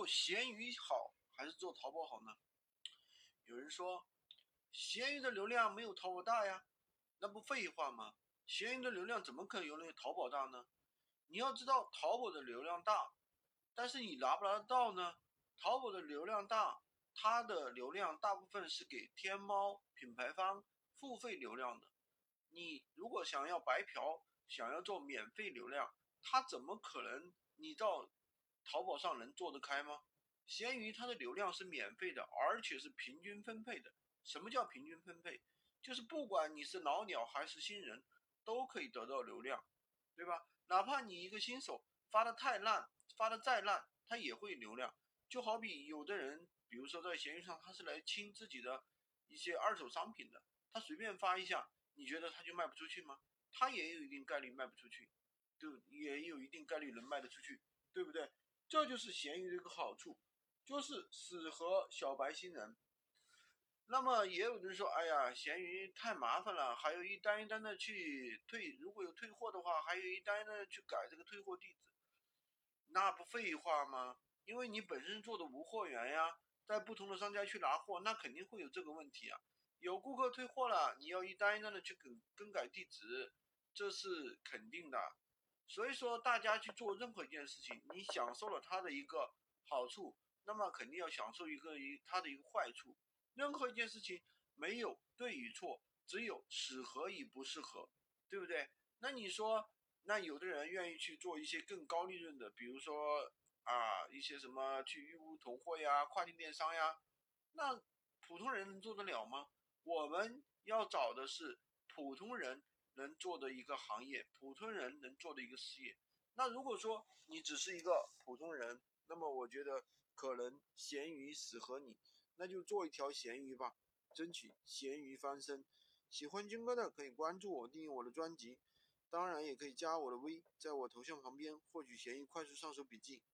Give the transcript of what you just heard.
做闲鱼好还是做淘宝好呢？有人说，闲鱼的流量没有淘宝大呀，那不废话吗？闲鱼的流量怎么可能有那个淘宝大呢？你要知道，淘宝的流量大，但是你拿不拿得到呢？淘宝的流量大，它的流量大部分是给天猫品牌方付费流量的。你如果想要白嫖，想要做免费流量，它怎么可能你到淘宝上能做得开吗？闲鱼它的流量是免费的，而且是平均分配的。什么叫平均分配？就是不管你是老鸟还是新人，都可以得到流量，对吧？哪怕你一个新手发的太烂，发的再烂，它也会流量。就好比有的人，比如说在闲鱼上，他是来清自己的一些二手商品的，他随便发一下，你觉得他就卖不出去吗？他也有一定概率卖不出去，对，也有一定概率能卖得出去，对不对？这就是闲鱼的一个好处，就是适合小白新人。那么也有人说，哎呀，闲鱼太麻烦了，还有一单一单的去退，如果有退货的话，还有一单的去改这个退货地址，那不废话吗？因为你本身做的无货源呀，在不同的商家去拿货，那肯定会有这个问题啊。有顾客退货了，你要一单一单的去更更改地址，这是肯定的。所以说，大家去做任何一件事情，你享受了它的一个好处，那么肯定要享受一个一它的一个坏处。任何一件事情没有对与错，只有适合与不适合，对不对？那你说，那有的人愿意去做一些更高利润的，比如说啊，一些什么去义乌囤货呀、跨境电商呀，那普通人能做得了吗？我们要找的是普通人能做的一个行业，普通人能做的一个事业。那如果说你只是一个普通人，那么我觉得可能咸鱼适合你。那就做一条咸鱼吧，争取咸鱼翻身。喜欢军哥的可以关注我，订阅我的专辑，当然也可以加我的微，在我头像旁边获取咸鱼快速上手笔记。